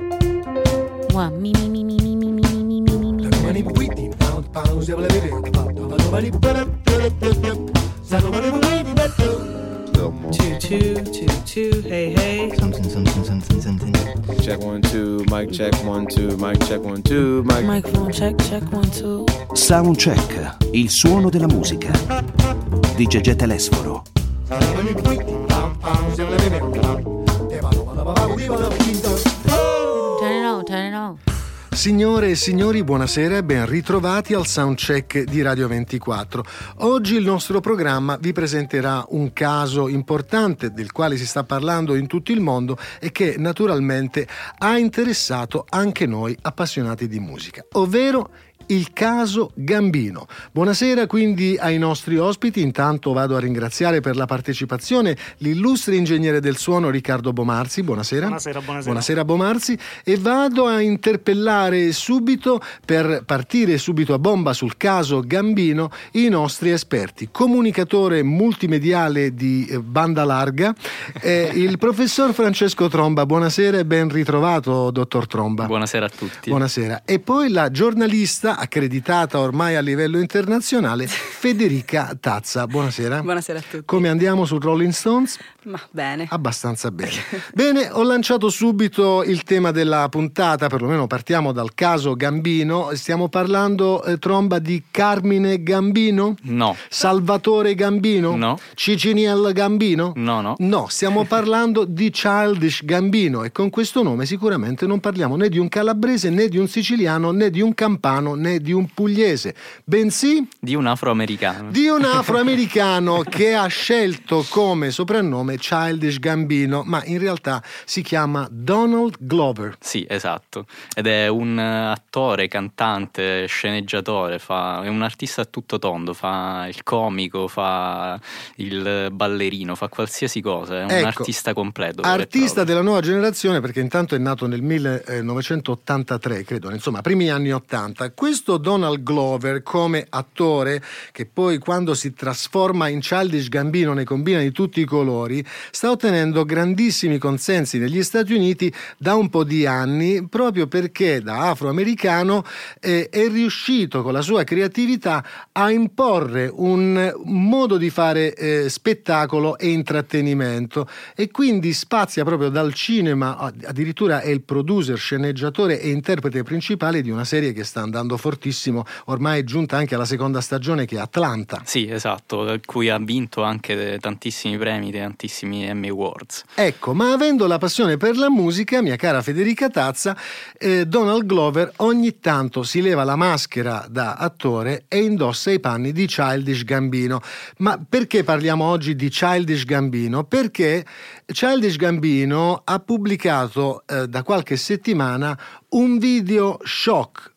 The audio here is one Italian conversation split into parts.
Mua, mi, mi, mi, mi, mi, mi, mi, mi, mi, mi, mi. Choo choo, choo choo, hey hey. Something, something, something, something. Check one, two, mic check one, two, mic check one, two, mic. Microphone check, check one, two. Soundcheck, il suono della musica. Di Gegè Telesforo. Turn Signore e signori, buonasera e ben ritrovati al soundcheck di Radio 24. Oggi il nostro programma vi presenterà un caso importante del quale si sta parlando in tutto il mondo e che naturalmente ha interessato anche noi appassionati di musica, ovvero il caso Gambino. Buonasera quindi ai nostri ospiti. Intanto vado a ringraziare per la partecipazione l'illustre ingegnere del suono Riccardo Bomarzi. Buonasera. Buonasera, buonasera. Buonasera Bomarzi. E vado a interpellare subito, per partire subito a bomba sul caso Gambino, i nostri esperti. Comunicatore multimediale di eh, banda larga, eh, il professor Francesco Tromba. Buonasera e ben ritrovato, dottor Tromba. Buonasera a tutti. Buonasera. E poi la giornalista accreditata ormai a livello internazionale, Federica Tazza. Buonasera. Buonasera a tutti. Come andiamo su Rolling Stones? Ma bene. Abbastanza bene. bene, ho lanciato subito il tema della puntata, perlomeno partiamo dal caso Gambino. Stiamo parlando, eh, Tromba, di Carmine Gambino? No, Salvatore Gambino? No. Ciciniel Gambino? no, no. No, stiamo parlando di Childish Gambino e con questo nome sicuramente non parliamo né di un calabrese né di un siciliano né di un campano né di un pugliese, bensì Di un afroamericano. di un afroamericano che ha scelto come soprannome Childish Gambino, ma in realtà si chiama Donald Glover. Sì, esatto. Ed è un eh, attore, cantante, sceneggiatore, fa... è un artista a tutto tondo, fa il comico, fa il ballerino, fa qualsiasi cosa, è un Ecco, artista completo. Artista della nuova generazione perché intanto è nato nel 1983, credo, insomma, primi anni 80. Questo Donald Glover come attore che poi quando si trasforma in Childish Gambino ne combina di tutti i colori, sta ottenendo grandissimi consensi negli Stati Uniti da un po' di anni proprio perché da afroamericano eh, è riuscito con la sua creatività a imporre un modo di fare eh, spettacolo e intrattenimento. E quindi spazia proprio dal cinema, addirittura è il producer, sceneggiatore e interprete principale di una serie che sta andando fortissimo, ormai è giunta anche alla seconda stagione che è Atlanta. Sì, esatto, da cui ha vinto anche tantissimi premi, tantissimi Emmy Awards. Ecco, ma avendo la passione per la musica, mia cara Federica Tazza, eh, Donald Glover ogni tanto si leva la maschera da attore e indossa i panni di Childish Gambino. Ma perché parliamo oggi di Childish Gambino? Perché Childish Gambino ha pubblicato eh, da qualche settimana un video shock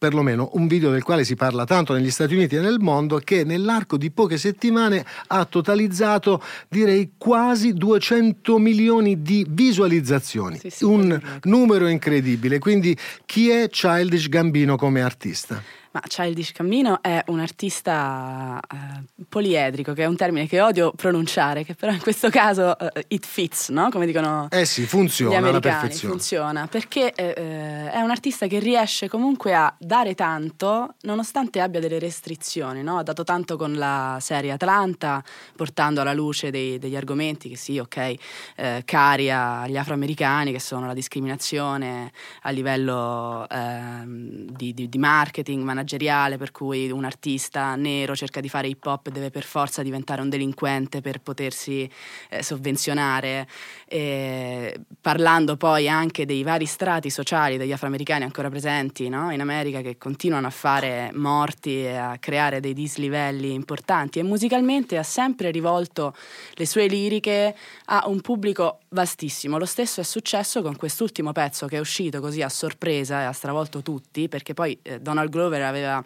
perlomeno un video del quale si parla tanto negli Stati Uniti e nel mondo, che nell'arco di poche settimane ha totalizzato direi quasi 200 milioni di visualizzazioni. Sì, sì, un numero incredibile. Quindi chi è Childish Gambino come artista? Ma Childish Gambino è un artista eh, poliedrico, che è un termine che odio pronunciare, che però in questo caso eh, it fits, no? Come dicono Eh sì, gli funziona alla americani, perfezione. funziona, perché eh, eh, è un artista che riesce comunque a dare tanto nonostante abbia delle restrizioni, no? Ha dato tanto con la serie Atlanta, portando alla luce dei- degli argomenti che sì, ok, eh, cari agli afroamericani, che sono la discriminazione a livello ehm, di, di- di marketing manageriale, per cui un artista nero cerca di fare hip hop e deve per forza diventare un delinquente per potersi eh, sovvenzionare, e parlando poi anche dei vari strati sociali degli afroamericani ancora presenti no? in America che continuano a fare morti e a creare dei dislivelli importanti e musicalmente ha sempre rivolto le sue liriche a un pubblico vastissimo. Lo stesso è successo con quest'ultimo pezzo che è uscito così a sorpresa e ha stravolto tutti perché poi eh, Donald Glover aveva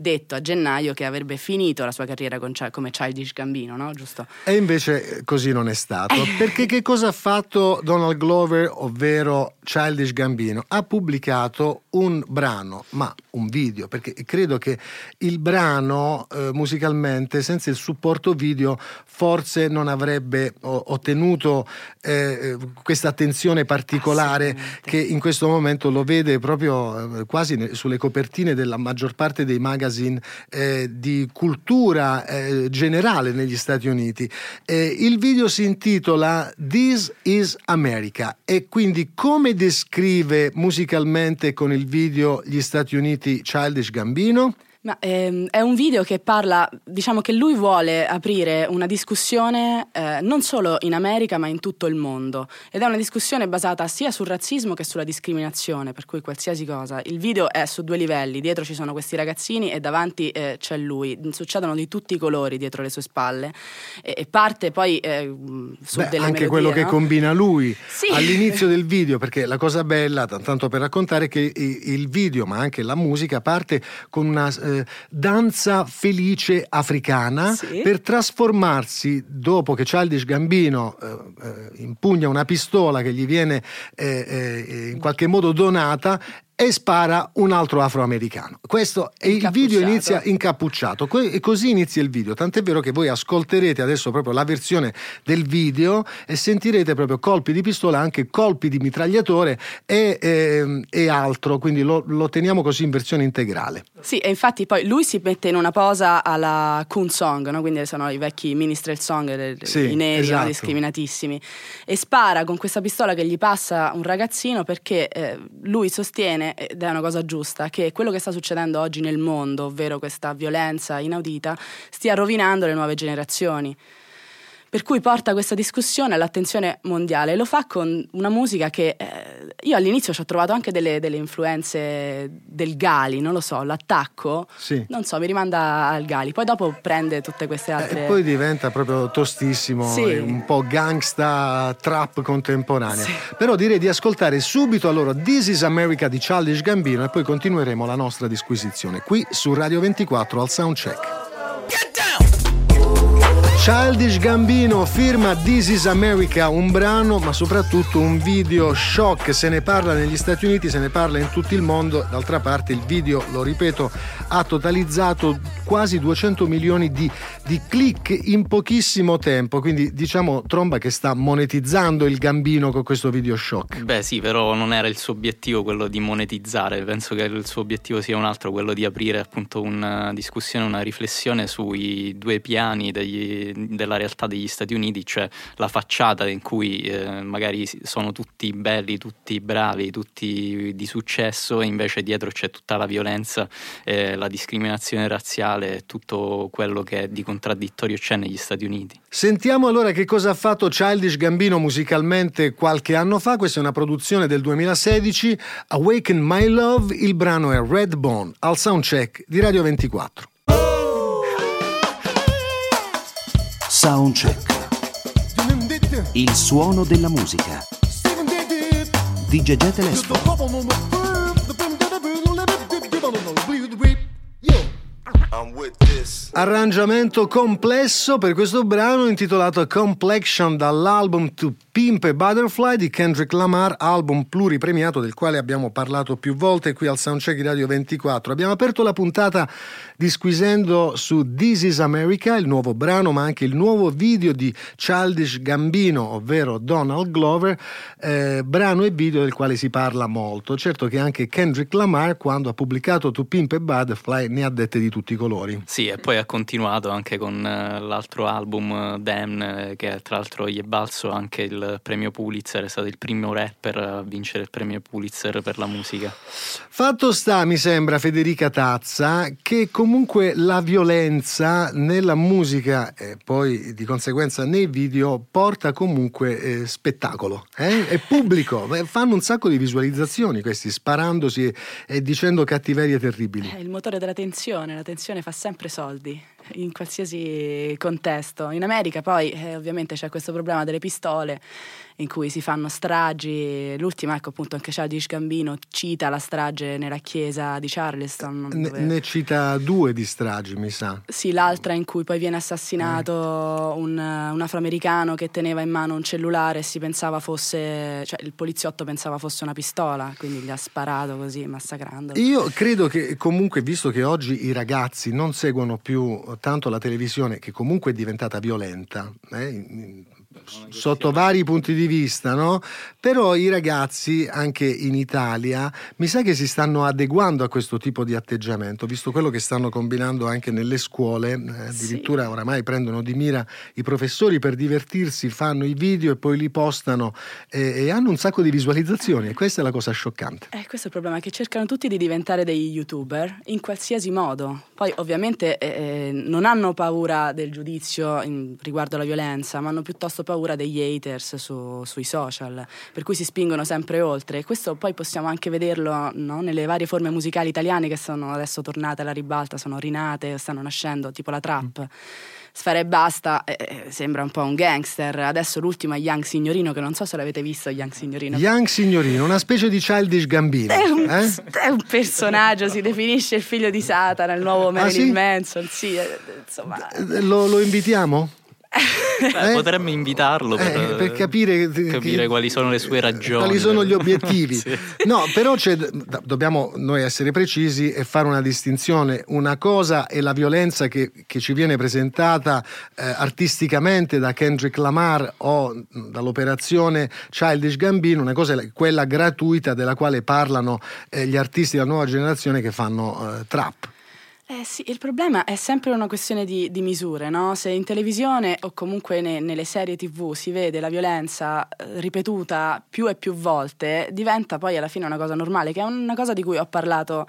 detto a gennaio che avrebbe finito la sua carriera con come Childish Gambino, no? Giusto? E invece eh, così non è stato. Perché che cosa ha fatto Donald Glover, ovvero Childish Gambino? Ha pubblicato un brano, ma un video, perché credo che il brano eh, musicalmente, senza il supporto video, forse non avrebbe ottenuto eh, eh, questa attenzione particolare che in questo momento lo vede proprio eh, quasi sulle copertine della maggior parte dei magazine eh, di cultura eh, generale negli Stati Uniti. Il video si intitola This is America e quindi come descrive musicalmente con il video gli Stati Uniti Childish Gambino? Ma ehm, è un video che parla, diciamo che lui vuole aprire una discussione eh, non solo in America ma in tutto il mondo ed è una discussione basata sia sul razzismo che sulla discriminazione, per cui qualsiasi cosa. Il video è su due livelli, dietro ci sono questi ragazzini e davanti eh, c'è lui, succedono di tutti i colori dietro le sue spalle e, e parte poi eh, su Beh, delle anche melodie, quello che no? combina lui Sì. all'inizio del video, perché la cosa bella, tanto per raccontare, è che il video, ma anche la musica, parte con una eh, danza felice africana Sì. per trasformarsi, dopo che Childish Gambino eh, eh, impugna una pistola che gli viene eh, eh, in qualche modo donata, e spara un altro afroamericano. Questo il video inizia incappucciato e così inizia il video. Tant'è vero che voi ascolterete adesso proprio la versione del video e sentirete proprio colpi di pistola, anche colpi di mitragliatore e, ehm, e altro. Quindi lo, lo teniamo così in versione integrale. Sì, e infatti poi lui si mette in una posa alla Kun Song, no? quindi sono i vecchi minstrel song, Sì, i neri esatto. discriminatissimi, e spara con questa pistola che gli passa un ragazzino perché eh, lui sostiene, ed è una cosa giusta, che quello che sta succedendo oggi nel mondo, ovvero questa violenza inaudita, stia rovinando le nuove generazioni. Per cui porta questa discussione all'attenzione mondiale e lo fa con una musica che eh, io all'inizio ci ho trovato anche delle, delle influenze del Gali, non lo so, l'attacco, Sì. non so, mi rimanda al Gali, poi dopo prende tutte queste altre... E poi diventa proprio tostissimo, Sì. e un po' gangsta trap contemporanea. Sì. Però direi di ascoltare subito allora This is America di Childish Gambino e poi continueremo la nostra disquisizione qui su Radio 24 al Soundcheck. Childish Gambino firma This is America, un brano ma soprattutto un video shock, se ne parla negli Stati Uniti, se ne parla in tutto il mondo, d'altra parte il video, lo ripeto, ha totalizzato quasi 200 milioni di, di click in pochissimo tempo, quindi diciamo Tromba che sta monetizzando il Gambino con questo video shock. Beh sì, però non era il suo obiettivo quello di monetizzare, penso che il suo obiettivo sia un altro, quello di aprire appunto una discussione, una riflessione sui due piani degli- della realtà degli Stati Uniti, cioè la facciata in cui eh, magari sono tutti belli, tutti bravi, tutti di successo e invece dietro c'è tutta la violenza, eh, la discriminazione razziale tutto quello che di contraddittorio c'è negli Stati Uniti. Sentiamo allora che cosa ha fatto Childish Gambino musicalmente qualche anno fa, questa è una produzione del 2016, Awaken My Love, il brano è Red Bone, al soundcheck di Radio 24. Soundcheck. Il suono della musica. Di Gegè Telesfo. Arrangiamento complesso per questo brano intitolato Complexion dall'album To Pimp a Butterfly di Kendrick Lamar, album pluripremiato del quale abbiamo parlato più volte qui al Soundcheck di Radio 24. Abbiamo aperto la puntata disquisendo su This is America, il nuovo brano, ma anche il nuovo video di Childish Gambino, ovvero Donald Glover, eh, brano e video del quale si parla molto. Certo che anche Kendrick Lamar, quando ha pubblicato To Pimp a Butterfly, ne ha dette di tutti i colori. Sì, e poi ha continuato anche con eh, l'altro album eh, Damn, eh, che tra l'altro gli è balzo anche il premio Pulitzer, è stato il primo rapper a vincere il premio Pulitzer per la musica. Fatto sta, mi sembra, Federica Tazza, che comunque la violenza nella musica e poi di conseguenza nei video porta comunque eh, spettacolo, eh? è pubblico, fanno un sacco di visualizzazioni questi, sparandosi e, e dicendo cattiverie terribili. È il motore della tensione, la tensione fa sempre soldi in qualsiasi contesto. In America poi eh, ovviamente c'è questo problema delle pistole in cui si fanno stragi. L'ultima, ecco appunto anche Childish Gambino cita la strage nella chiesa di Charleston. Ne, dove- ne cita due di stragi, mi sa. Sì, l'altra in cui poi viene assassinato Eh. un, un afroamericano che teneva in mano un cellulare e si pensava fosse, cioè il poliziotto pensava fosse una pistola, quindi gli ha sparato così, massacrandolo. Io credo che comunque, visto che oggi i ragazzi non seguono più tanto la televisione, che comunque è diventata violenta, eh, sotto vari punti di vista, no? Però i ragazzi, anche in Italia, mi sa che si stanno adeguando a questo tipo di atteggiamento, visto quello che stanno combinando anche nelle scuole, eh, addirittura Sì. oramai prendono di mira i professori per divertirsi, fanno i video e poi li postano e, e hanno un sacco di visualizzazioni e questa è la cosa scioccante. Eh, questo è il problema, che cercano tutti di diventare dei youtuber in qualsiasi modo. Poi ovviamente eh, non hanno paura del giudizio in- riguardo alla violenza, ma hanno piuttosto paura degli haters su- sui social, per cui si spingono sempre oltre. E questo poi possiamo anche vederlo no, nelle varie forme musicali italiane che sono adesso tornate alla ribalta, sono rinate, stanno nascendo, tipo la trap. Sfera e basta, eh, eh, sembra un po' un gangster. Adesso l'ultimo è Young Signorino, che non so se l'avete visto, Young Signorino. Young Signorino, una specie di childish Gambino. È un, eh? è un personaggio, si definisce il figlio di Satana, il nuovo Marilyn Ah, sì? Manson. Sì, eh, insomma. Lo, lo invitiamo? Beh, Eh? potremmo invitarlo per, Eh, per capire, capire quali sono le sue ragioni. Quali sono gli obiettivi? Sì. No, però dobbiamo noi essere precisi e fare una distinzione. Una cosa è la violenza che, che ci viene presentata eh, artisticamente da Kendrick Lamar o dall'operazione Childish Gambino, una cosa è quella gratuita della quale parlano eh, gli artisti della nuova generazione che fanno eh, trap. Eh sì, il problema è sempre una questione di, di misure, no? Se in televisione o comunque ne- nelle serie tv si vede la violenza eh, ripetuta più e più volte, diventa poi alla fine una cosa normale, che è una cosa di cui ho parlato.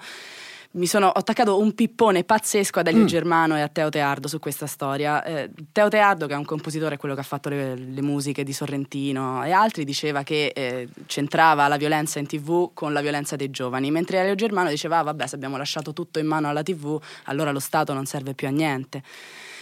Mi sono ho attaccato un pippone pazzesco ad Elio Germano e a Teo Teardo su questa storia. Eh, Teo Teardo, che è un compositore, quello che ha fatto le, le musiche di Sorrentino e altri, diceva che eh, c'entrava la violenza in tv con la violenza dei giovani, mentre Elio Germano diceva: ah, vabbè, se abbiamo lasciato tutto in mano alla tv, allora lo Stato non serve più a niente.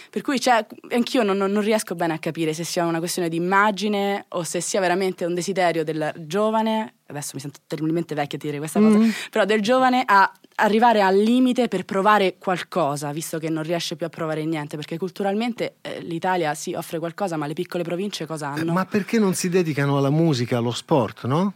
Per cui cioè, anch'io non, non- riesco bene a capire se sia una questione di immagine o se sia veramente un desiderio del giovane, adesso mi sento terribilmente vecchia a dire questa cosa, però del giovane a arrivare al limite per provare qualcosa, visto che non riesce più a provare niente, perché culturalmente eh, l'Italia sì offre qualcosa, ma le piccole province cosa Eh, hanno? Ma perché non si dedicano alla musica, allo sport, no?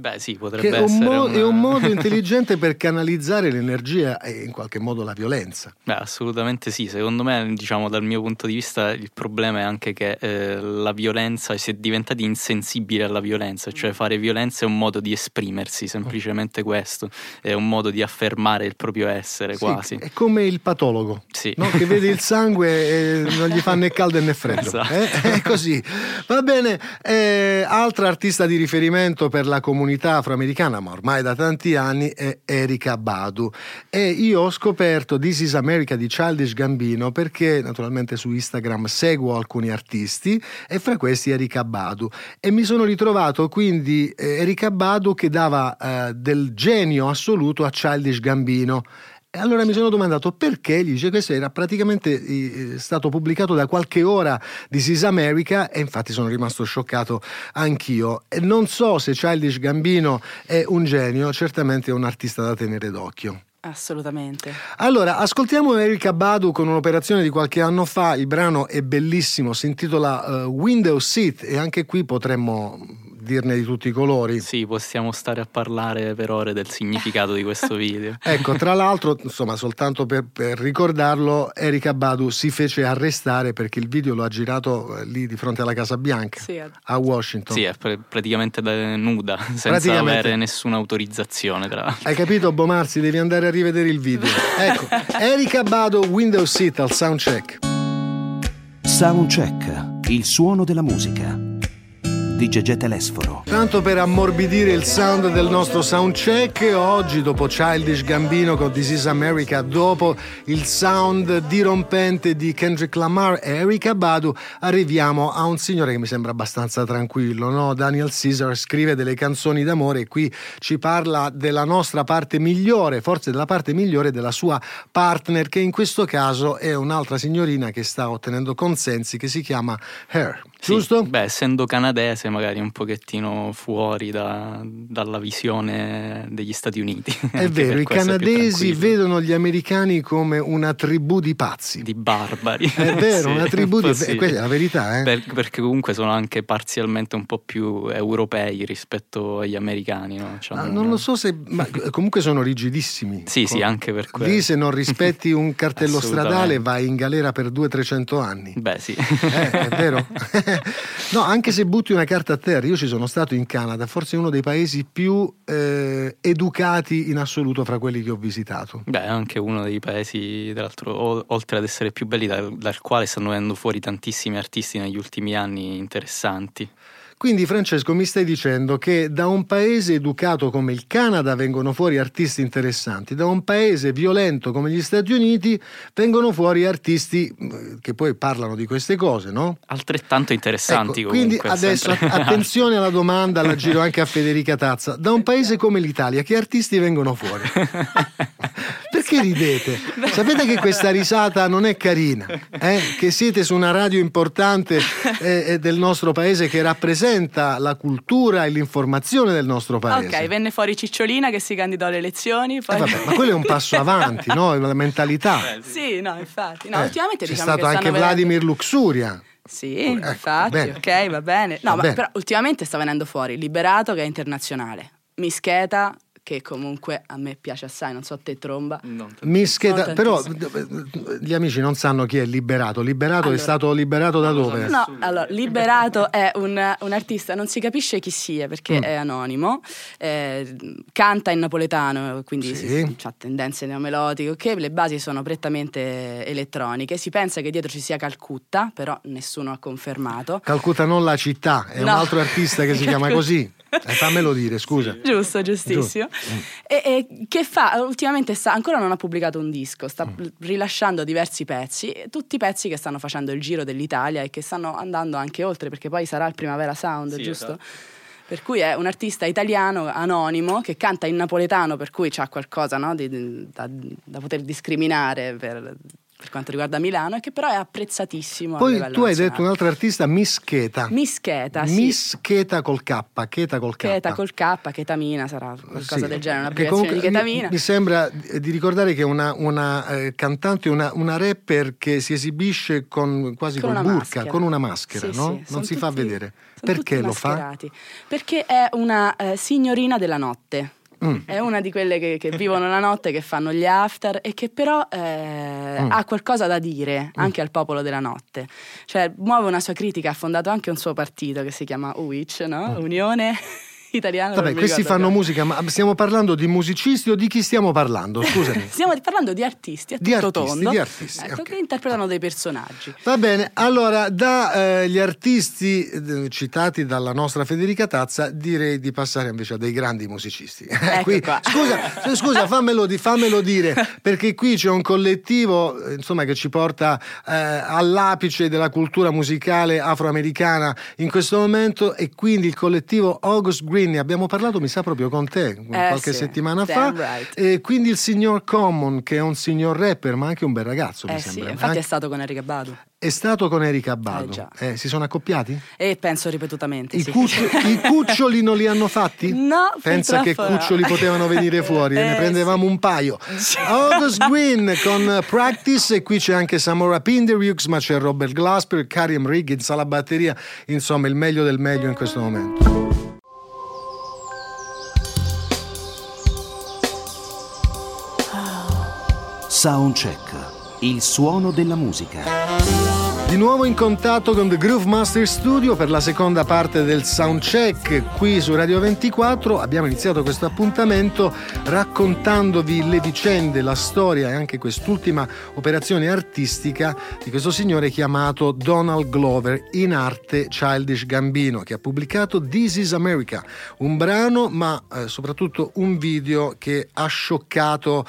Beh, sì, Che potrebbe un, essere. mo- una- è un modo intelligente per canalizzare l'energia e in qualche modo la violenza. Beh, assolutamente sì. Secondo me, diciamo, dal mio punto di vista, il problema è anche che eh, la violenza si è diventati insensibili alla violenza, cioè fare violenza è un modo di esprimersi, semplicemente questo, è un modo di affermare il proprio essere Sì, quasi. è come il patologo. Sì. no? Che vede il sangue e non gli fa né caldo né freddo. Esatto. eh? È così. Va bene, eh, altra artista di riferimento per la comunità afroamericana, ma ormai da tanti anni, è Erika Badu. E io ho scoperto This is America di Childish Gambino perché naturalmente su Instagram seguo alcuni artisti e fra questi Erika Badu. E mi sono ritrovato quindi eh, Erika Badu che dava eh, del genio assoluto a Childish Gambino. E allora mi sono domandato perché gli dice questo era praticamente eh, stato pubblicato da qualche ora di Sis America e infatti sono rimasto scioccato anch'io. E non so se Childish Gambino è un genio, certamente è un artista da tenere d'occhio. Assolutamente. Allora, ascoltiamo Erika Badu con un'operazione di qualche anno fa, il brano è bellissimo, si intitola eh, Window Seat e anche qui potremmo dirne di tutti i colori. Sì, possiamo stare a parlare per ore del significato di questo video. Ecco, tra l'altro, insomma, soltanto per, per ricordarlo, Erika Badu si fece arrestare perché il video lo ha girato eh, lì di fronte alla Casa Bianca, Sì, eh. a Washington. Sì, è pr- praticamente da- nuda, senza Praticamente. avere nessuna autorizzazione, tra l'altro. Hai capito, Bomarzi? Devi andare a rivedere il video. Ecco, Erika Badu, Window Seat al soundcheck. Soundcheck, il suono della musica. Di Gegè Telesforo. Tanto per ammorbidire il sound del nostro soundcheck, oggi dopo Childish Gambino con This is America, dopo il sound dirompente di Kendrick Lamar e Erika Badu, arriviamo a un signore che mi sembra abbastanza tranquillo, no? Daniel Caesar scrive delle canzoni d'amore e qui ci parla della nostra parte migliore, forse della parte migliore della sua partner, che in questo caso è un'altra signorina che sta ottenendo consensi che si chiama Her. Sì, Giusto? Beh, essendo canadese magari un pochettino fuori da- dalla visione degli Stati Uniti. È vero, i canadesi vedono gli americani come una tribù di pazzi. di barbari. È vero, Sì, una tribù di... sì. questa è la verità, eh? Per- perché comunque sono anche parzialmente un po' più europei rispetto agli americani, no? C'hanno Ah, un- non lo so se... ma comunque sono rigidissimi. Sì, sì, Con- anche per quello. Lì se non rispetti un cartello stradale vai in galera per 200-300 anni. Beh, sì. Eh, è vero? no, anche se butti una carta a terra, io ci sono stato in Canada, forse uno dei paesi più eh, educati in assoluto fra quelli che ho visitato. Beh, anche uno dei paesi, tra l'altro, oltre ad essere più belli, dal, dal quale stanno venendo fuori tantissimi artisti negli ultimi anni interessanti. Quindi Francesco mi stai dicendo che da un paese educato come il Canada vengono fuori artisti interessanti, da un paese violento come gli Stati Uniti vengono fuori artisti eh, che poi parlano di queste cose, no? Altrettanto interessanti Ecco, quindi comunque. adesso sempre. attenzione alla domanda, la giro anche a Federica Tazza. Da un paese come l'Italia, che artisti vengono fuori? Perché ridete? Sapete che questa risata non è carina, eh? che siete su una radio importante eh, eh, del nostro paese che rappresenta la cultura e l'informazione del nostro paese. Ok, venne fuori Cicciolina che si candidò alle elezioni. Eh, Poi... vabbè, ma quello è un passo avanti, no? La mentalità. Sì, no, infatti. No, Eh, ultimamente c'è diciamo stato che anche Vladimir Luxuria. Sì, Ecco, infatti, bene. ok, va bene. No, Va ma bene. però ultimamente sta venendo fuori Liberato che è internazionale, Mischeta che comunque a me piace assai, non so te tromba. Mischeta, però gli amici non sanno chi è Liberato. Liberato è Allora. stato liberato da dove? No, allora, Liberato è un, un artista, non si capisce chi sia perché Mm. è anonimo, eh, canta in napoletano, quindi Sì. ha tendenze neomelodiche, ok? le basi sono prettamente elettroniche, si pensa che dietro ci sia Calcutta, però nessuno ha confermato. Calcutta non la città, è un No. altro artista che si chiama così. Eh, fammelo dire, scusa. Giusto, giustissimo. E, e che fa? Ultimamente sta, ancora non ha pubblicato un disco, sta Mm. rilasciando diversi pezzi, tutti pezzi che stanno facendo il giro dell'Italia e che stanno andando anche oltre, perché poi sarà il Primavera Sound, Sì, giusto? esatto. Per cui è un artista italiano anonimo che canta in napoletano, per cui c'ha qualcosa no, di- da, da poter discriminare per, per quanto riguarda Milano e che però è apprezzatissimo. Poi tu hai nazionale. detto un altro artista, Mischeta. Mischeta, sì. Mischeta col K, Cheta col K. Cheta col K, chetamina sarà qualcosa Sì, del genere, un'abbreviazione di chetamina. Mi, mi sembra di ricordare che è una, una, eh, cantante, una, una rapper che si esibisce con, quasi Con col burka, maschera. con una maschera, Sì, no? sì, non si fa tutti- vedere. son Perché lo fa? Perché è una eh, signorina della notte. Mm. È una di quelle che, che vivono la notte, che fanno gli after e che però eh, Mm. ha qualcosa da dire anche al popolo della notte. Cioè, muove una sua critica, ha fondato anche un suo partito che si chiama UIC, no? Unione Italiana. Mm. Vabbè, questi fanno come. musica, ma stiamo parlando di musicisti o di chi stiamo parlando? Scusami. Stiamo parlando di artisti a Di tutto artisti, tondo di artisti, ecco, ok. che interpretano dei personaggi. Va bene, allora dagli artisti eh, citati dalla nostra Federica Tazza direi di passare invece a dei grandi musicisti. Ecco Qui- scusa, scusa fammelo, di- fammelo dire, perché qui c'è un collettivo eh, insomma, che ci porta eh, all'apice della cultura musicale afroamericana in questo momento e quindi il collettivo August Green, ne abbiamo parlato mi sa proprio con te qualche sì, settimana fa, right. e quindi il signor Common che è un signor rapper ma anche un bel ragazzo mi Eh sì, sembra. infatti Anche- è stato con Enrico Badu. è stato con Erika. Eh, già. Eh, si sono accoppiati? E penso ripetutamente. I, sì. cuccio- i cuccioli non li hanno fatti? No, Pensa che no. cuccioli potevano venire fuori, e ne Eh, prendevamo un paio. August Green con Practice e qui c'è anche Samora Pinderhughes, ma c'è Robert Glasper, Karim Riggins alla batteria, insomma il meglio del meglio in questo momento. Soundcheck, il suono della musica. Di nuovo in contatto con The Groove Master Studio per la seconda parte del soundcheck qui su Radio 24. Abbiamo iniziato questo appuntamento raccontandovi le vicende, la storia e anche quest'ultima operazione artistica di questo signore chiamato Donald Glover, in arte Childish Gambino, che ha pubblicato This is America, un brano ma eh, soprattutto un video che ha scioccato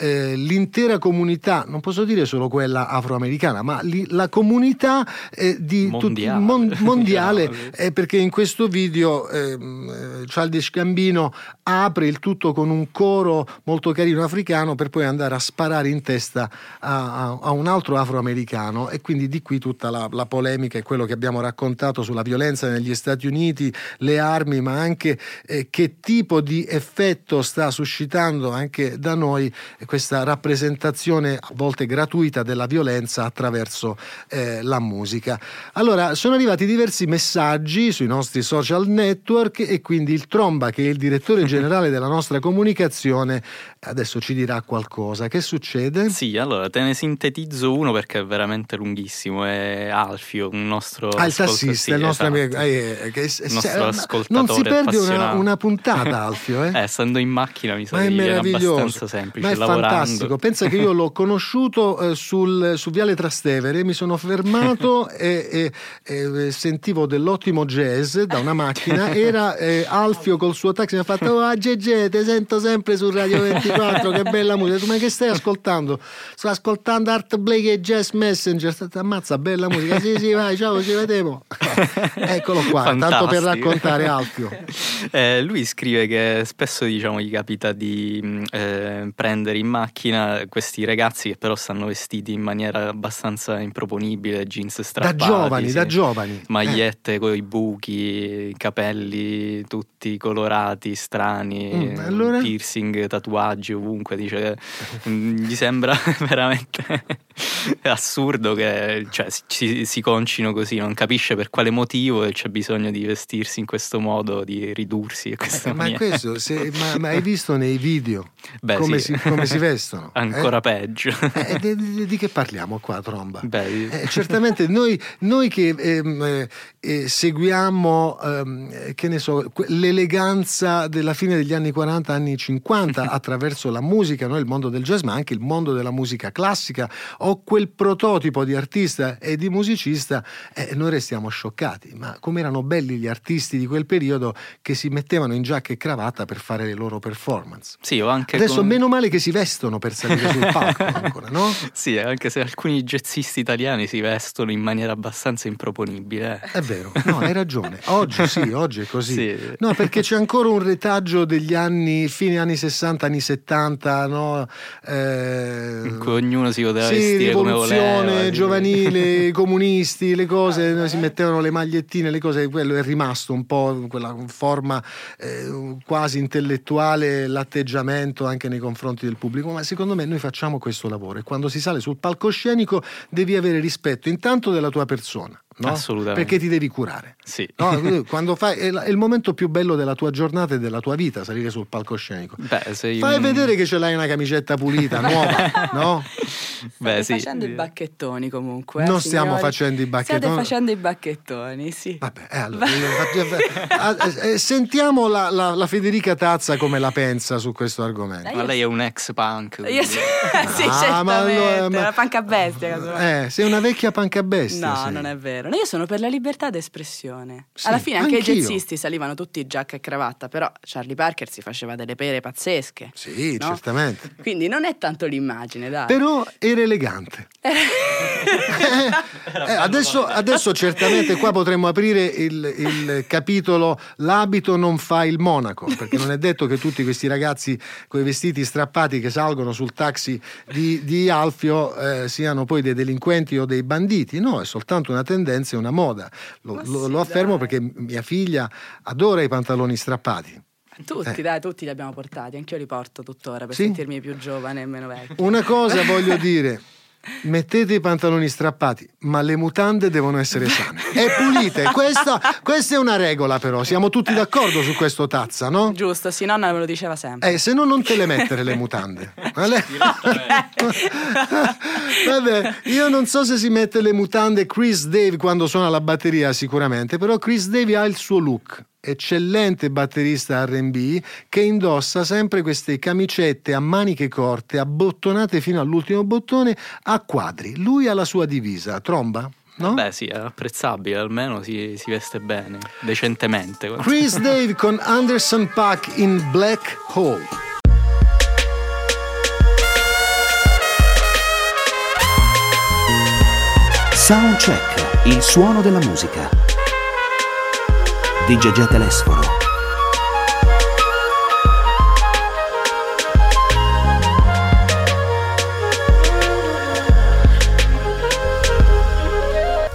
eh, l'intera comunità, non posso dire solo quella afroamericana, ma li- la comunità eh, di tut- Mondiale. mon- mondiale, Mondiale. eh, perché in questo video ehm, eh, Childish Gambino apre il tutto con un coro molto carino africano per poi andare a sparare in testa a, a- a un altro afroamericano e quindi di qui tutta la, la polemica e quello che abbiamo raccontato sulla violenza negli Stati Uniti, le armi, ma anche eh, che tipo di effetto sta suscitando anche da noi questa rappresentazione a volte gratuita della violenza attraverso eh, la musica. Allora, sono arrivati diversi messaggi sui nostri social network e quindi il Tromba, che è il direttore generale della nostra comunicazione, adesso ci dirà qualcosa. Che succede? Sì, allora te ne sintetizzo uno perché è veramente lunghissimo. È Alfio, un nostro Ah, il tassista, sì, il nostro esatto. amico. eh, eh, che Il nostro ascoltatore non si perde una, una puntata, Alfio, eh? Eh, stando in macchina mi sa è che meraviglioso, abbastanza semplice. ma è lavorando. fantastico. Pensa che io l'ho conosciuto eh, sul, su Viale Trastevere, mi sono fermato e, e- e sentivo dell'ottimo jazz da una macchina. Era eh, Alfio col suo taxi, mi ha fatto: Oh, Gege, ti sento sempre su Radio 24, che bella musica. Tu, ma che stai ascoltando? Sto ascoltando Art Blake e Jazz Messenger. Ammazza, bella musica. Sì, sì, vai, ciao, ci vediamo. Eccolo qua, tanto per Fantastico. raccontare Alfio. Eh, lui scrive che spesso diciamo, gli capita di mh, eh, prendere in macchina questi ragazzi che però stanno vestiti in maniera abbastanza improponibile, jeans Da strappati, giovani, sì. da giovani. Eh. magliette con i buchi, capelli tutti colorati, strani, Mm, allora? piercing, tatuaggi ovunque. Dice, mm, gli sembra veramente assurdo che cioè, si, si concino così, non capisce per quale motivo c'è bisogno di vestirsi in questo modo, di ridursi. Eh, ma questo, se- ma, ma hai visto nei video Beh, come, sì. si, come si vestono? Ancora Eh? peggio. Eh, di, di- di che parliamo qua, Tromba? Beh, Eh, certamente noi, noi che ehm, eh, eh, seguiamo ehm, eh, che ne so, l'eleganza della fine degli anni 40, anni 50 attraverso la musica, no? il mondo del jazz, ma anche il mondo della musica classica o quel prototipo di artista e di musicista, eh, noi restiamo scioccati. Ma come erano belli gli artisti di quel periodo che si mettevano in giacca e cravatta per fare le loro performance. sì, Adesso con- meno male che si vestono per salire sul palco ancora, no? Sì, anche se alcuni jazzisti italiani si vestono in maniera abbastanza improponibile. eh. È vero, no, hai ragione. Oggi sì, oggi è così. Sì. No, perché c'è ancora un retaggio degli anni, fine anni 60, anni 70, no? Eh, In cui ognuno si poteva sì, vestire come rivoluzione voleva. sì. giovanile, i comunisti, le cose, no, si mettevano le magliettine, le cose, quello è rimasto un po' quella forma eh, quasi intellettuale, l'atteggiamento anche nei confronti del pubblico, ma secondo me noi facciamo questo lavoro e quando si sale sul palcoscenico devi avere rispetto intanto della tua persona. No? Perché ti devi curare. Sì. No, quando fai, è, il momento più bello della tua giornata e della tua vita salire sul palcoscenico. Beh, sei Fai un- vedere che ce l'hai una camicetta pulita, nuova, no? Beh, sì. facendo i bacchettoni comunque. eh, Non stiamo signori. facendo i bacchettoni. State facendo i bacchettoni, sì. Vabbè, eh, allora, ah, eh, sentiamo la, la- la Federica Tazza come la pensa su questo argomento. Ma lei è un ex punk. Io quindi- sì, sì, Ah, ma certamente. allora- ma- Una panca bestia. Eh, sei una vecchia pancabestia. No, sei. non è vero. No, io sono per la libertà d'espressione. Sì, Alla fine anche anch'io. i jazzisti salivano tutti giacca e cravatta, però Charlie Parker si faceva delle pere pazzesche. Sì, no? certamente. Quindi non è tanto l'immagine, dai. Però era elegante. Eh, adesso, adesso certamente qua potremmo aprire il, il capitolo L'abito non fa il monaco, perché non è detto che tutti questi ragazzi con i vestiti strappati che salgono sul taxi di, di Alfio eh, siano poi dei delinquenti o dei banditi. No, è soltanto una tendenza e una moda. Lo, lo- lo affermo perché mia figlia adora i pantaloni strappati. Tutti, dai, tutti li abbiamo portati. Anch'io li porto tuttora per Sì? sentirmi più giovane e meno vecchia. Una cosa voglio dire. Mettete i pantaloni strappati, ma le mutande devono essere sane e pulite. Questa, questa è una regola, però. Siamo tutti d'accordo su questo tazza, no? Giusto, sì, nonna me lo diceva sempre. Eh, se no, non te le mettere le mutande. Vale? Vabbè, io non so se si mette le mutande Chris Dave quando suona la batteria, sicuramente, però Chris Dave ha il suo look eccellente batterista RB che indossa sempre queste camicette a maniche corte, abbottonate fino all'ultimo bottone, a quadri. Lui ha la sua divisa, tromba? No? Beh, sì, è apprezzabile, almeno si, si veste bene, decentemente. Chris Dave con Anderson Pack in Black Hole. Soundcheck, il suono della musica. Di Gegè Telesforo.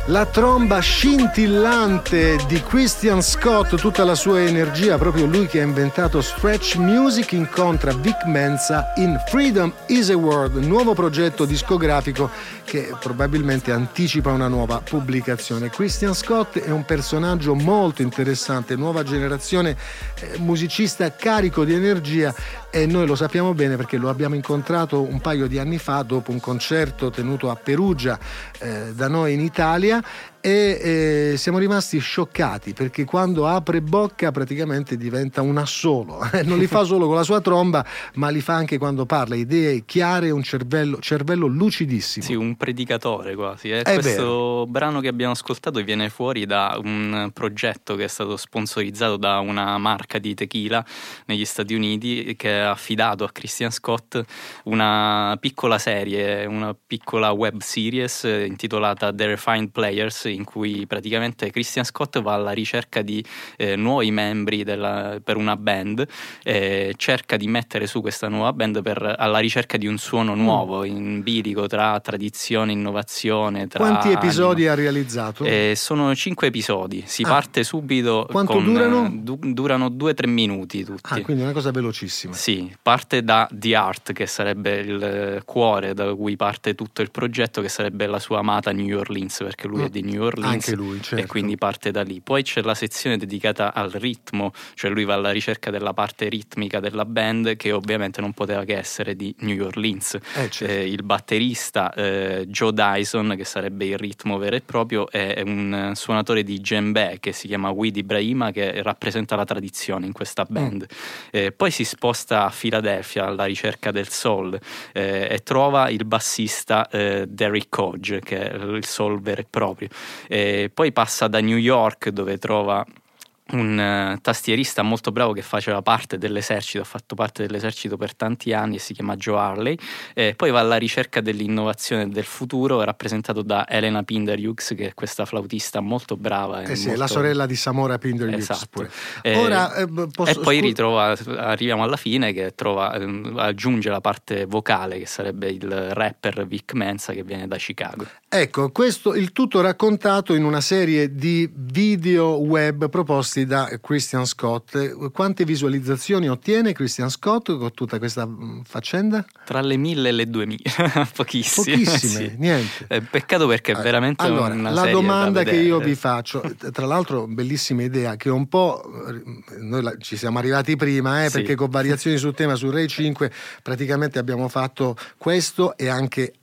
La tromba scintillante di Christian Scott, tutta la sua energia, proprio lui che ha inventato Stretch Music, incontra Vic Mensa in Freedom is a Word, nuovo progetto discografico che probabilmente anticipa una nuova pubblicazione. Christian Scott è un personaggio molto interessante, nuova generazione eh, musicista carico di energia e noi lo sappiamo bene perché lo abbiamo incontrato un paio di anni fa dopo un concerto tenuto a Perugia eh, da noi in Italia e eh, siamo rimasti scioccati perché quando apre bocca praticamente diventa un assolo, non li fa solo con la sua tromba ma li fa anche quando parla, idee chiare, un cervello, cervello lucidissimo. Sì, un predicatore quasi. Eh. Questo vero. brano che abbiamo ascoltato viene fuori da un progetto che è stato sponsorizzato da una marca di tequila negli Stati Uniti che ha affidato a Christian Scott una piccola serie, una piccola web series eh, intitolata The Refined Players in cui praticamente Christian Scott va alla ricerca di eh, nuovi membri della- per una band e cerca di mettere su questa nuova band per- alla ricerca di un suono nuovo in bilico tra tradizione, innovazione. Tra Quanti episodi anima. ha realizzato? Eh, sono cinque episodi, si Ah. parte subito. Quanto con, durano? eh, du- durano due o tre minuti tutti. Ah, quindi è una cosa velocissima. Sì, parte da The Art, che sarebbe il eh, cuore da cui parte tutto il progetto, che sarebbe la sua amata New Orleans, perché lui Mm. è di New Orleans. Anche lui, certo. E quindi parte da lì. Poi c'è la sezione dedicata al ritmo, cioè lui va alla ricerca della parte ritmica della band, che ovviamente non poteva che essere di New Orleans. Eh, certo. Eh, il batterista eh, Joe Dyson, che sarebbe il ritmo vero e proprio, è un suonatore di djembe che si chiama Widi Ibrahima, che rappresenta la tradizione in questa band. Eh, poi si sposta a Filadelfia alla ricerca del soul eh, e trova il bassista eh, Derrick Hodge, che è il soul vero e proprio. Eh, poi passa da New York, dove trova un eh, tastierista molto bravo che faceva parte dell'esercito, ha fatto parte dell'esercito per tanti anni e si chiama Joe Harley. Eh, poi va alla ricerca dell'innovazione del futuro, rappresentato da Elena Pinderhughes, che è questa flautista molto brava. e Eh sì, molto- la sorella di Samora Pinder Esatto. Eh, Ora, eh, posso- e poi ritrova, arriviamo alla fine che trova, ehm, aggiunge la parte vocale che sarebbe il rapper Vic Mensa che viene da Chicago. Ecco, questo il tutto raccontato in una serie di video web proposti da Christian Scott. Quante visualizzazioni ottiene Christian Scott con tutta questa mm, faccenda? Tra le mille e le duemila, pochissime. Pochissime, sì. niente. Eh, peccato perché è Eh, veramente allora, una la domanda che io vi faccio, eh, tra l'altro, bellissima idea che un po' eh, noi la- ci siamo arrivati prima, eh, Sì. perché con variazioni sul tema su Rai 5 praticamente abbiamo fatto questo e anche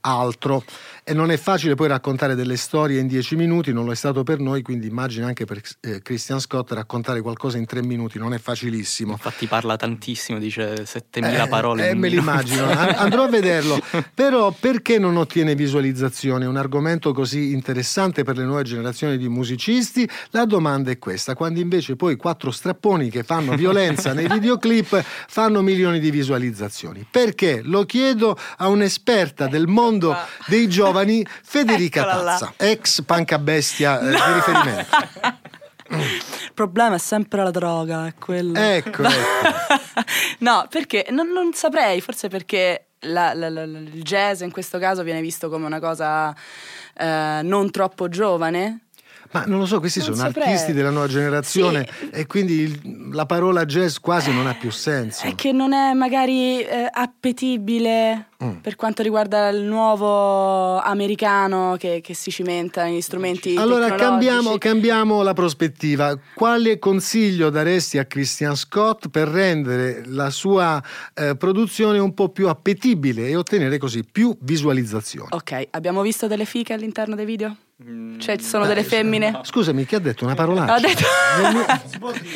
altro. E non è facile poi raccontare delle storie in dieci minuti, non lo è stato per noi, quindi immagino anche per eh, Christian Scott raccontare qualcosa in tre minuti, non è facilissimo. Infatti parla tantissimo, dice 7000 parole. Eh, in un me l'immagino, An- andrò a vederlo. Però perché non ottiene visualizzazioni? È un argomento così interessante per le nuove generazioni di musicisti. La domanda è questa: quando invece poi quattro strapponi che fanno violenza nei videoclip fanno milioni di visualizzazioni. Perché? Lo chiedo a un'esperta del mondo dei giovani, Federica Eccola là. Tazza, ex pancabestia eh, di riferimento. Il problema è sempre la droga, è quello. Ecco, ecco. no, perché non, non saprei, forse perché la- la- la- il jazz in questo caso viene visto come una cosa eh, non troppo giovane. Ma non lo so, questi Non sono saprei. artisti della nuova generazione Sì. e quindi la parola jazz quasi non ha più senso. È che non è magari eh, appetibile Mm. per quanto riguarda il nuovo americano che, che si cimenta negli strumenti Allora cambiamo, cambiamo la prospettiva. Quale consiglio daresti a Christian Scott per rendere la sua eh, produzione un po' più appetibile e ottenere così più visualizzazioni? Ok, abbiamo visto delle fiche all'interno dei video? Cioè ci sono delle femmine? Scusami, chi ha detto una parolaccia? Ho detto... Non mi-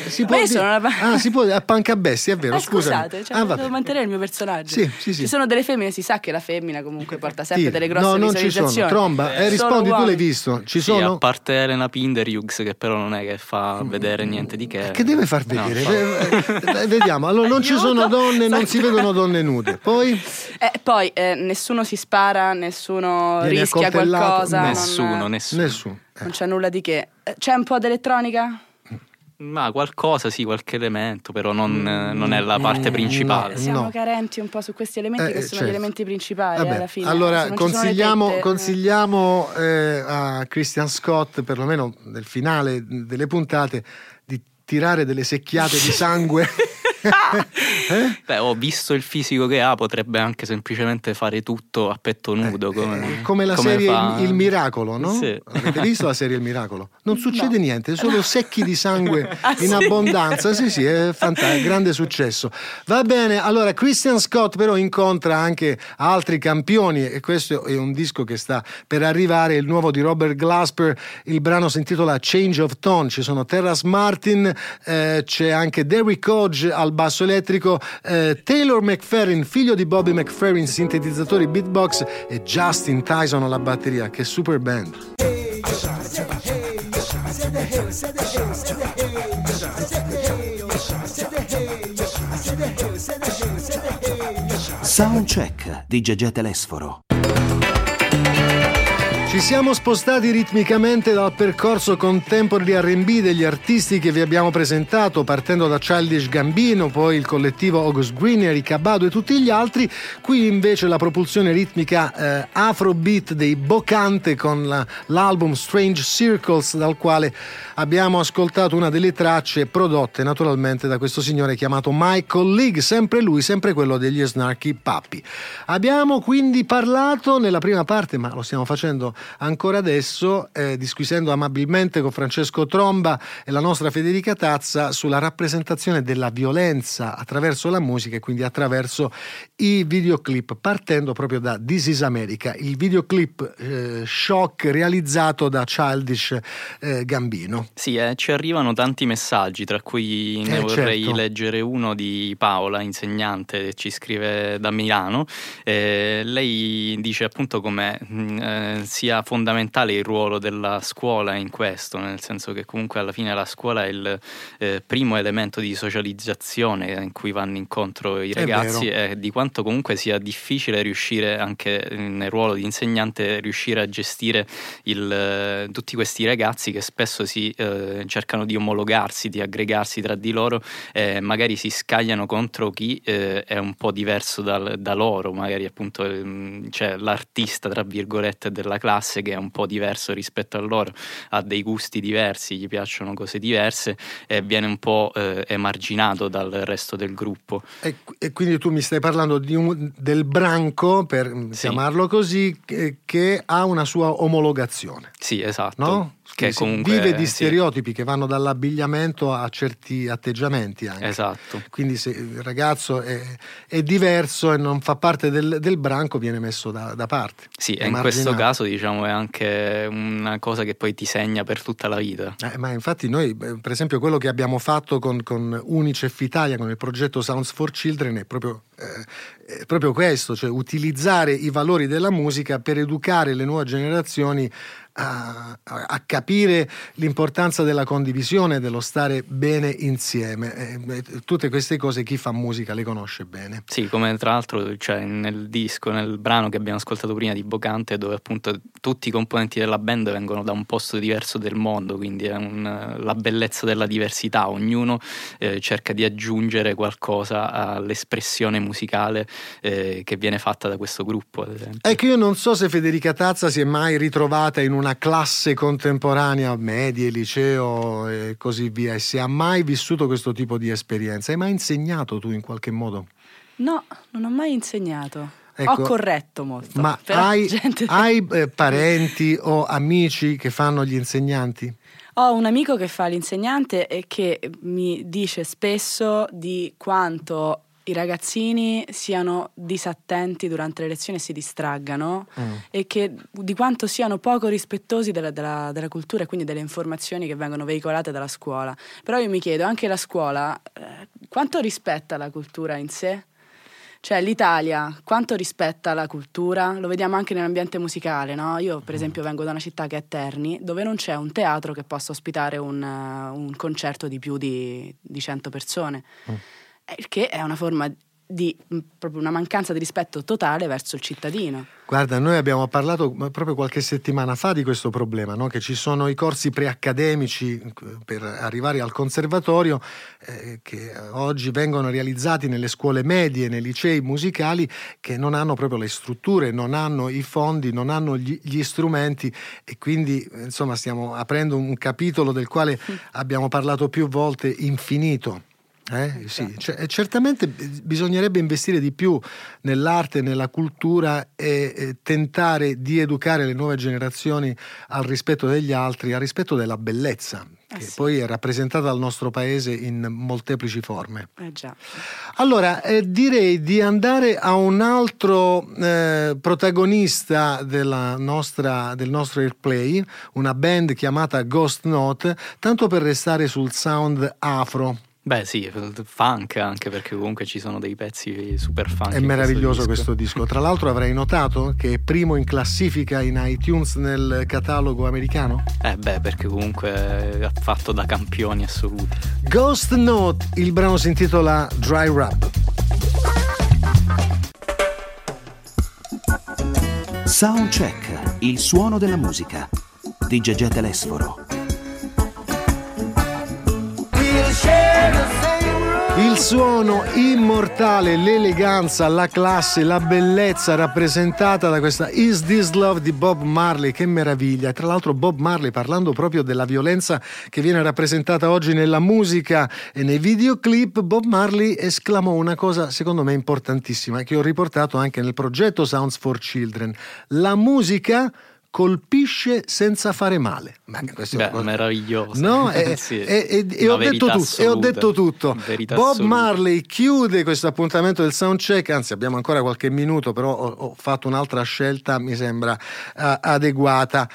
si può io dire- una- Ah, si può a pancabestia, è vero, Eh, scusate, cioè, ah, devo mantenere il mio personaggio. Sì, sì, sì. Ci sono delle femmine, si sa che la femmina comunque porta sempre Sì. delle grosse No, non ci sono. Tromba, eh, Solo rispondi, tu l'hai visto? Ci Sì, sono? a parte Elena Pinderhughes che però non è che fa vedere niente di che. Che deve far No, vedere? fa- Eh, eh, Vediamo. Allora, non ci sono donne, non si vedono donne nude. Poi? Eh, poi eh, nessuno si spara, nessuno Viene rischia qualcosa. non- Nessuno, nessuno. Nessuno. Eh. Non c'è nulla di che. Eh, C'è un po' d'elettronica? Ma qualcosa, sì, qualche elemento, però non, non è la parte Mm, principale. no. Siamo carenti un po' su questi elementi Eh, che sono certo. gli elementi principali Vabbè, alla fine. allora consigliamo, tette, eh. consigliamo eh, a Christian Scott, perlomeno nel finale delle puntate, di tirare delle secchiate di sangue. Eh? Beh, ho visto il fisico che ha, potrebbe anche semplicemente fare tutto a petto nudo. Come, Eh, come la come serie fa- Il, Miracolo, no? Sì. Avete visto la serie Il Miracolo? Non succede niente, solo secchi di sangue Ah, in sì? abbondanza. Sì, sì, è fantastico, grande successo. Va bene, allora Christian Scott però incontra anche altri campioni e questo è un disco che sta per arrivare, il nuovo di Robert Glasper, il brano si intitola Change of Tone, ci sono Terrace Martin, eh, c'è anche Derrick Hodge al basso elettrico, eh, Taylor McFerrin, figlio di Bobby McFerrin, sintetizzatori beatbox e Justin Tyson alla batteria, che super band. Soundcheck di Gegè Telesforo. Ci siamo spostati ritmicamente dal percorso contemporary R&B degli artisti che vi abbiamo presentato, partendo da Childish Gambino, poi il collettivo August Green, Erika Badu e tutti gli altri. Qui invece la propulsione ritmica eh, afrobeat dei Bocante con la- l'album Strange Circles, dal quale abbiamo ascoltato una delle tracce prodotte naturalmente da questo signore chiamato Michael League, sempre lui, sempre quello degli Snarky Papi. Abbiamo quindi parlato nella prima parte, ma lo stiamo facendo ancora adesso, eh, disquisendo amabilmente con Francesco Tromba e la nostra Federica Tazza sulla rappresentazione della violenza attraverso la musica e quindi attraverso i videoclip, partendo proprio da This is America, il videoclip eh, shock realizzato da Childish eh, Gambino. Sì, eh, ci arrivano tanti messaggi, tra cui ne Eh, vorrei certo. leggere uno di Paola, insegnante, che ci scrive da Milano. Eh, lei dice appunto come mh, eh, sia fondamentale il ruolo della scuola in questo, nel senso che comunque alla fine la scuola è il eh, primo elemento di socializzazione in cui vanno incontro i ragazzi e di quanto comunque sia difficile riuscire anche nel ruolo di insegnante riuscire a gestire il, eh, tutti questi ragazzi che spesso si eh, cercano di omologarsi, di aggregarsi tra di loro e magari si scagliano contro chi eh, è un po' diverso dal- da loro, magari appunto c'è l'artista tra virgolette della classe che è un po' diverso rispetto a loro, ha dei gusti diversi, gli piacciono cose diverse e viene un po' eh, emarginato dal resto del gruppo. E, e quindi tu mi stai parlando di un- del branco, per Sì. chiamarlo così, che, che ha una sua omologazione. Sì, esatto. No? Che comunque vive di sì, stereotipi che vanno dall'abbigliamento a certi atteggiamenti anche. Esatto. Quindi se il ragazzo è, è diverso e non fa parte del, del branco viene messo da, da parte. Sì, e in questo caso diciamo è anche una cosa che poi ti segna per tutta la vita. Eh, ma infatti noi, eh, per esempio, quello che abbiamo fatto con, con Unicef Italia, con il progetto Sounds for Children, è proprio, eh, proprio questo, cioè utilizzare i valori della musica per educare le nuove generazioni a, a- capire l'importanza della condivisione, dello stare bene insieme. Eh, tutte queste cose chi fa musica le conosce bene. Sì, come tra l'altro cioè, nel disco, nel brano che abbiamo ascoltato prima di Bocante, dove appunto tutti i componenti della band vengono da un posto diverso del mondo, quindi è un- la bellezza della diversità, ognuno eh, cerca di aggiungere qualcosa all'espressione musicale eh, che viene fatta da questo gruppo. Ad esempio. Ecco, io non so se Federica Tazza si è mai ritrovata in una classe contemporanea, medie, liceo e così via, e se ha mai vissuto questo tipo di esperienza. Hai mai insegnato tu in qualche modo? No, non ho mai insegnato. Ecco. Ho corretto molto. Ma hai, gente- hai, eh, parenti o amici che fanno gli insegnanti? Ho un amico che fa l'insegnante e che mi dice spesso di quanto i ragazzini siano disattenti durante le lezioni e si distraggano Mm. e che di quanto siano poco rispettosi della, della- della cultura e quindi delle informazioni che vengono veicolate dalla scuola. Però io mi chiedo, anche la scuola, eh, quanto rispetta la cultura in sé? Cioè l'Italia quanto rispetta la cultura? Lo vediamo anche nell'ambiente musicale, no? Io per esempio vengo da una città che è Terni, dove non c'è un teatro che possa ospitare un, eh, un concerto di più di, di 100 persone. Eh, Il che è una forma di proprio una mancanza di rispetto totale verso il cittadino. Guarda, noi abbiamo parlato proprio qualche settimana fa di questo problema, no? che ci sono i corsi preaccademici eh, per arrivare al conservatorio eh, che oggi vengono realizzati nelle scuole medie, nei licei musicali, che non hanno proprio le strutture, non hanno i fondi, non hanno gli, gli strumenti e quindi insomma stiamo aprendo un capitolo del quale abbiamo parlato più volte infinito. Eh? Sì. Cioè, certamente bisognerebbe investire di più nell'arte, nella cultura e, e, tentare di educare le nuove generazioni al rispetto degli altri, al rispetto della bellezza, eh che sì. poi è rappresentata dal nostro paese in molteplici forme. Eh allora, eh, direi di andare a un altro eh, protagonista nostra, del nostro airplay, una band chiamata Ghost Note, tanto per restare sul sound afro. Beh sì, funk anche perché comunque ci sono dei pezzi super funk. È meraviglioso questo disco. questo disco. Tra l'altro avrei notato che è primo in classifica in iTunes nel catalogo americano. Eh beh, perché comunque è fatto da campioni assoluti. Ghost Note, il brano si intitola Dry Rub. Soundcheck, il suono della musica di Gegè Telesforo. Il suono immortale, l'eleganza, la classe, la bellezza rappresentata da questa Is This Love di Bob Marley, che meraviglia. Tra l'altro Bob Marley, parlando proprio della violenza che viene rappresentata oggi nella musica e nei videoclip, Bob Marley esclamò una cosa secondo me importantissima che ho riportato anche nel progetto Sounds for Children. La musica colpisce senza fare male. Ma questo Beh, è meraviglioso. No? E, sì, e, e, ho detto tutto, e, ho detto tutto, Bob assoluta. Marley chiude questo appuntamento del soundcheck, anzi abbiamo ancora qualche minuto, però ho, ho fatto un'altra scelta, mi sembra uh, adeguata.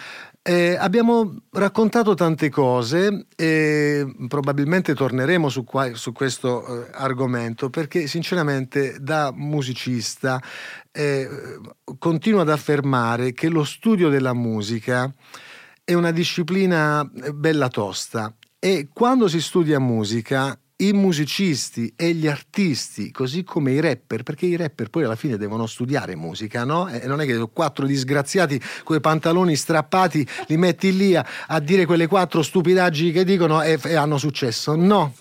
Eh, abbiamo raccontato tante cose e probabilmente torneremo su, qua, su questo eh, argomento perché sinceramente da musicista eh, continuo ad affermare che lo studio della musica è una disciplina eh, bella tosta e quando si studia musica i musicisti e gli artisti, così come i rapper, perché i rapper poi alla fine devono studiare musica, no? E non è che quattro disgraziati con i pantaloni strappati li metti lì a, a dire quelle quattro stupidaggini che dicono e, e hanno successo. No,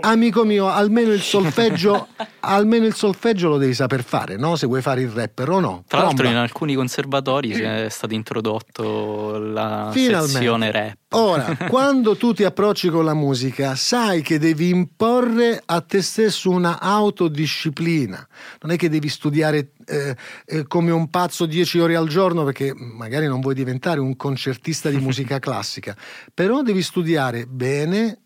amico mio, almeno il solfeggio, almeno il solfeggio lo devi saper fare, no? Se vuoi fare il rapper o no. Tra l'altro in alcuni conservatori è stato introdotto la Finalmente. sezione rap. Ora, quando tu ti approcci con la musica, sai che devi imporre a te stesso una autodisciplina. Non è che devi studiare eh, eh, come un pazzo dieci ore al giorno perché magari non vuoi diventare un concertista di musica classica, però devi studiare bene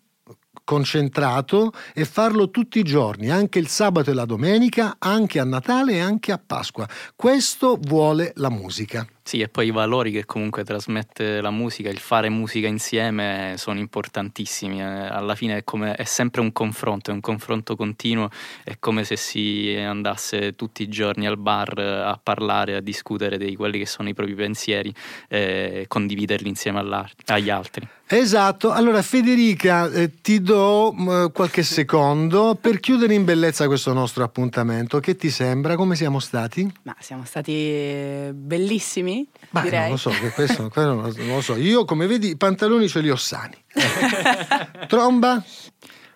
concentrato e farlo tutti i giorni, anche il sabato e la domenica, anche a Natale e anche a Pasqua. Questo vuole la musica. Sì, e poi i valori che comunque trasmette la musica, il fare musica insieme sono importantissimi. Eh, alla fine è, come, è sempre un confronto, è un confronto continuo, è come se si andasse tutti i giorni al bar a parlare, a discutere di quelli che sono i propri pensieri e condividerli insieme agli altri. Esatto, allora Federica eh, ti do eh, qualche secondo per chiudere in bellezza questo nostro appuntamento. Che ti sembra? Come siamo stati? Ma siamo stati bellissimi ma direi. non lo so, che questo, non lo so. Io come vedi i pantaloni ce li ho sani. Tromba?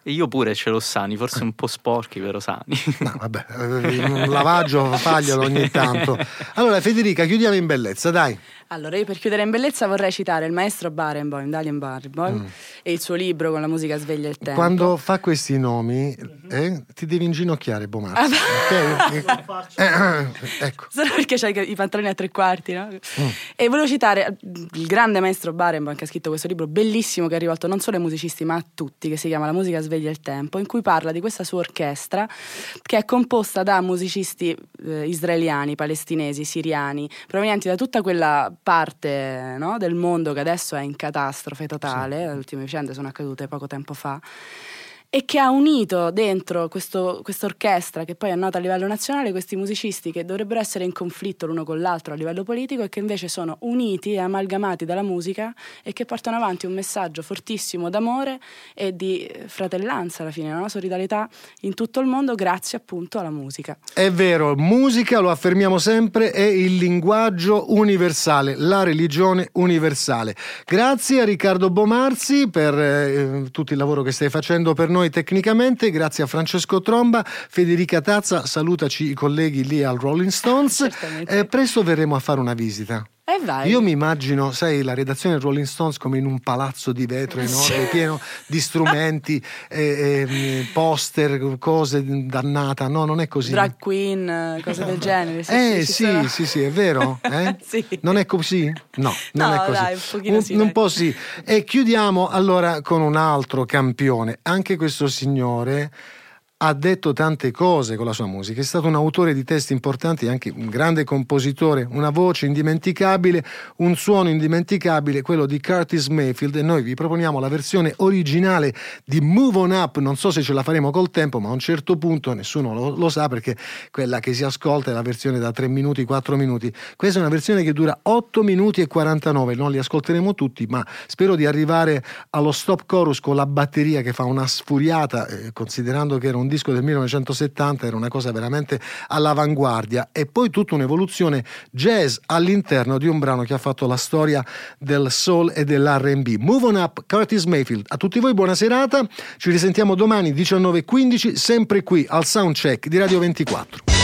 Io pure ce l'ho sani, forse un po' sporchi, però sani. No, vabbè, un lavaggio faglialo ogni tanto. Allora, Federica, chiudiamo in bellezza, dai. Allora, io per chiudere in bellezza vorrei citare il maestro Barenboim, Dalian Barenboim, mm. e il suo libro con la musica sveglia il tempo. Quando fa questi nomi, mm-hmm. eh, ti devi inginocchiare, Bomarzo. Ah, okay? eh, eh, ecco. Solo perché c'hai i pantaloni a tre quarti, no? Mm. E volevo citare il grande maestro Barenboim che ha scritto questo libro bellissimo che è rivolto non solo ai musicisti ma a tutti, che si chiama La musica sveglia il tempo, in cui parla di questa sua orchestra che è composta da musicisti eh, israeliani, palestinesi, siriani, provenienti da tutta quella parte no, del mondo che adesso è in catastrofe totale, sì. le ultime vicende sono accadute poco tempo fa. E che ha unito dentro questa orchestra che poi è nota a livello nazionale questi musicisti che dovrebbero essere in conflitto l'uno con l'altro a livello politico e che invece sono uniti e amalgamati dalla musica e che portano avanti un messaggio fortissimo d'amore e di fratellanza alla fine, una solidarietà in tutto il mondo grazie appunto alla musica. È vero, musica, lo affermiamo sempre, è il linguaggio universale, la religione universale. Grazie a Riccardo Bomarzi per eh, tutto il lavoro che stai facendo per noi noi tecnicamente, grazie a Francesco Tromba. Federica Tazza, salutaci i colleghi lì al Rolling Stones. Eh, presto verremo a fare una visita. Eh Io mi immagino, sai, la redazione Rolling Stones come in un palazzo di vetro enorme, pieno di strumenti, eh, eh, poster, cose dannata. No, non è così. Drag queen, cose del genere. Sì, eh sì, sì, sì, sì, è vero? Eh? sì. Non è così? No, non no, è così. Dai, un pochino un, sì, un po' sì. E chiudiamo allora con un altro campione. Anche questo signore ha detto tante cose con la sua musica, è stato un autore di testi importanti, anche un grande compositore, una voce indimenticabile, un suono indimenticabile, quello di Curtis Mayfield. E noi vi proponiamo la versione originale di Move On Up, non so se ce la faremo col tempo, ma a un certo punto nessuno lo, lo sa perché quella che si ascolta è la versione da 3 minuti, 4 minuti, questa è una versione che dura 8 minuti e 49, non li ascolteremo tutti, ma spero di arrivare allo stop chorus con la batteria che fa una sfuriata, eh, considerando che era un disco del 1970 era una cosa veramente all'avanguardia e poi tutta un'evoluzione jazz all'interno di un brano che ha fatto la storia del soul e dell'R&B. Move on up, Curtis Mayfield. A tutti voi buona serata, ci risentiamo domani 19.15 sempre qui al Soundcheck di Radio 24.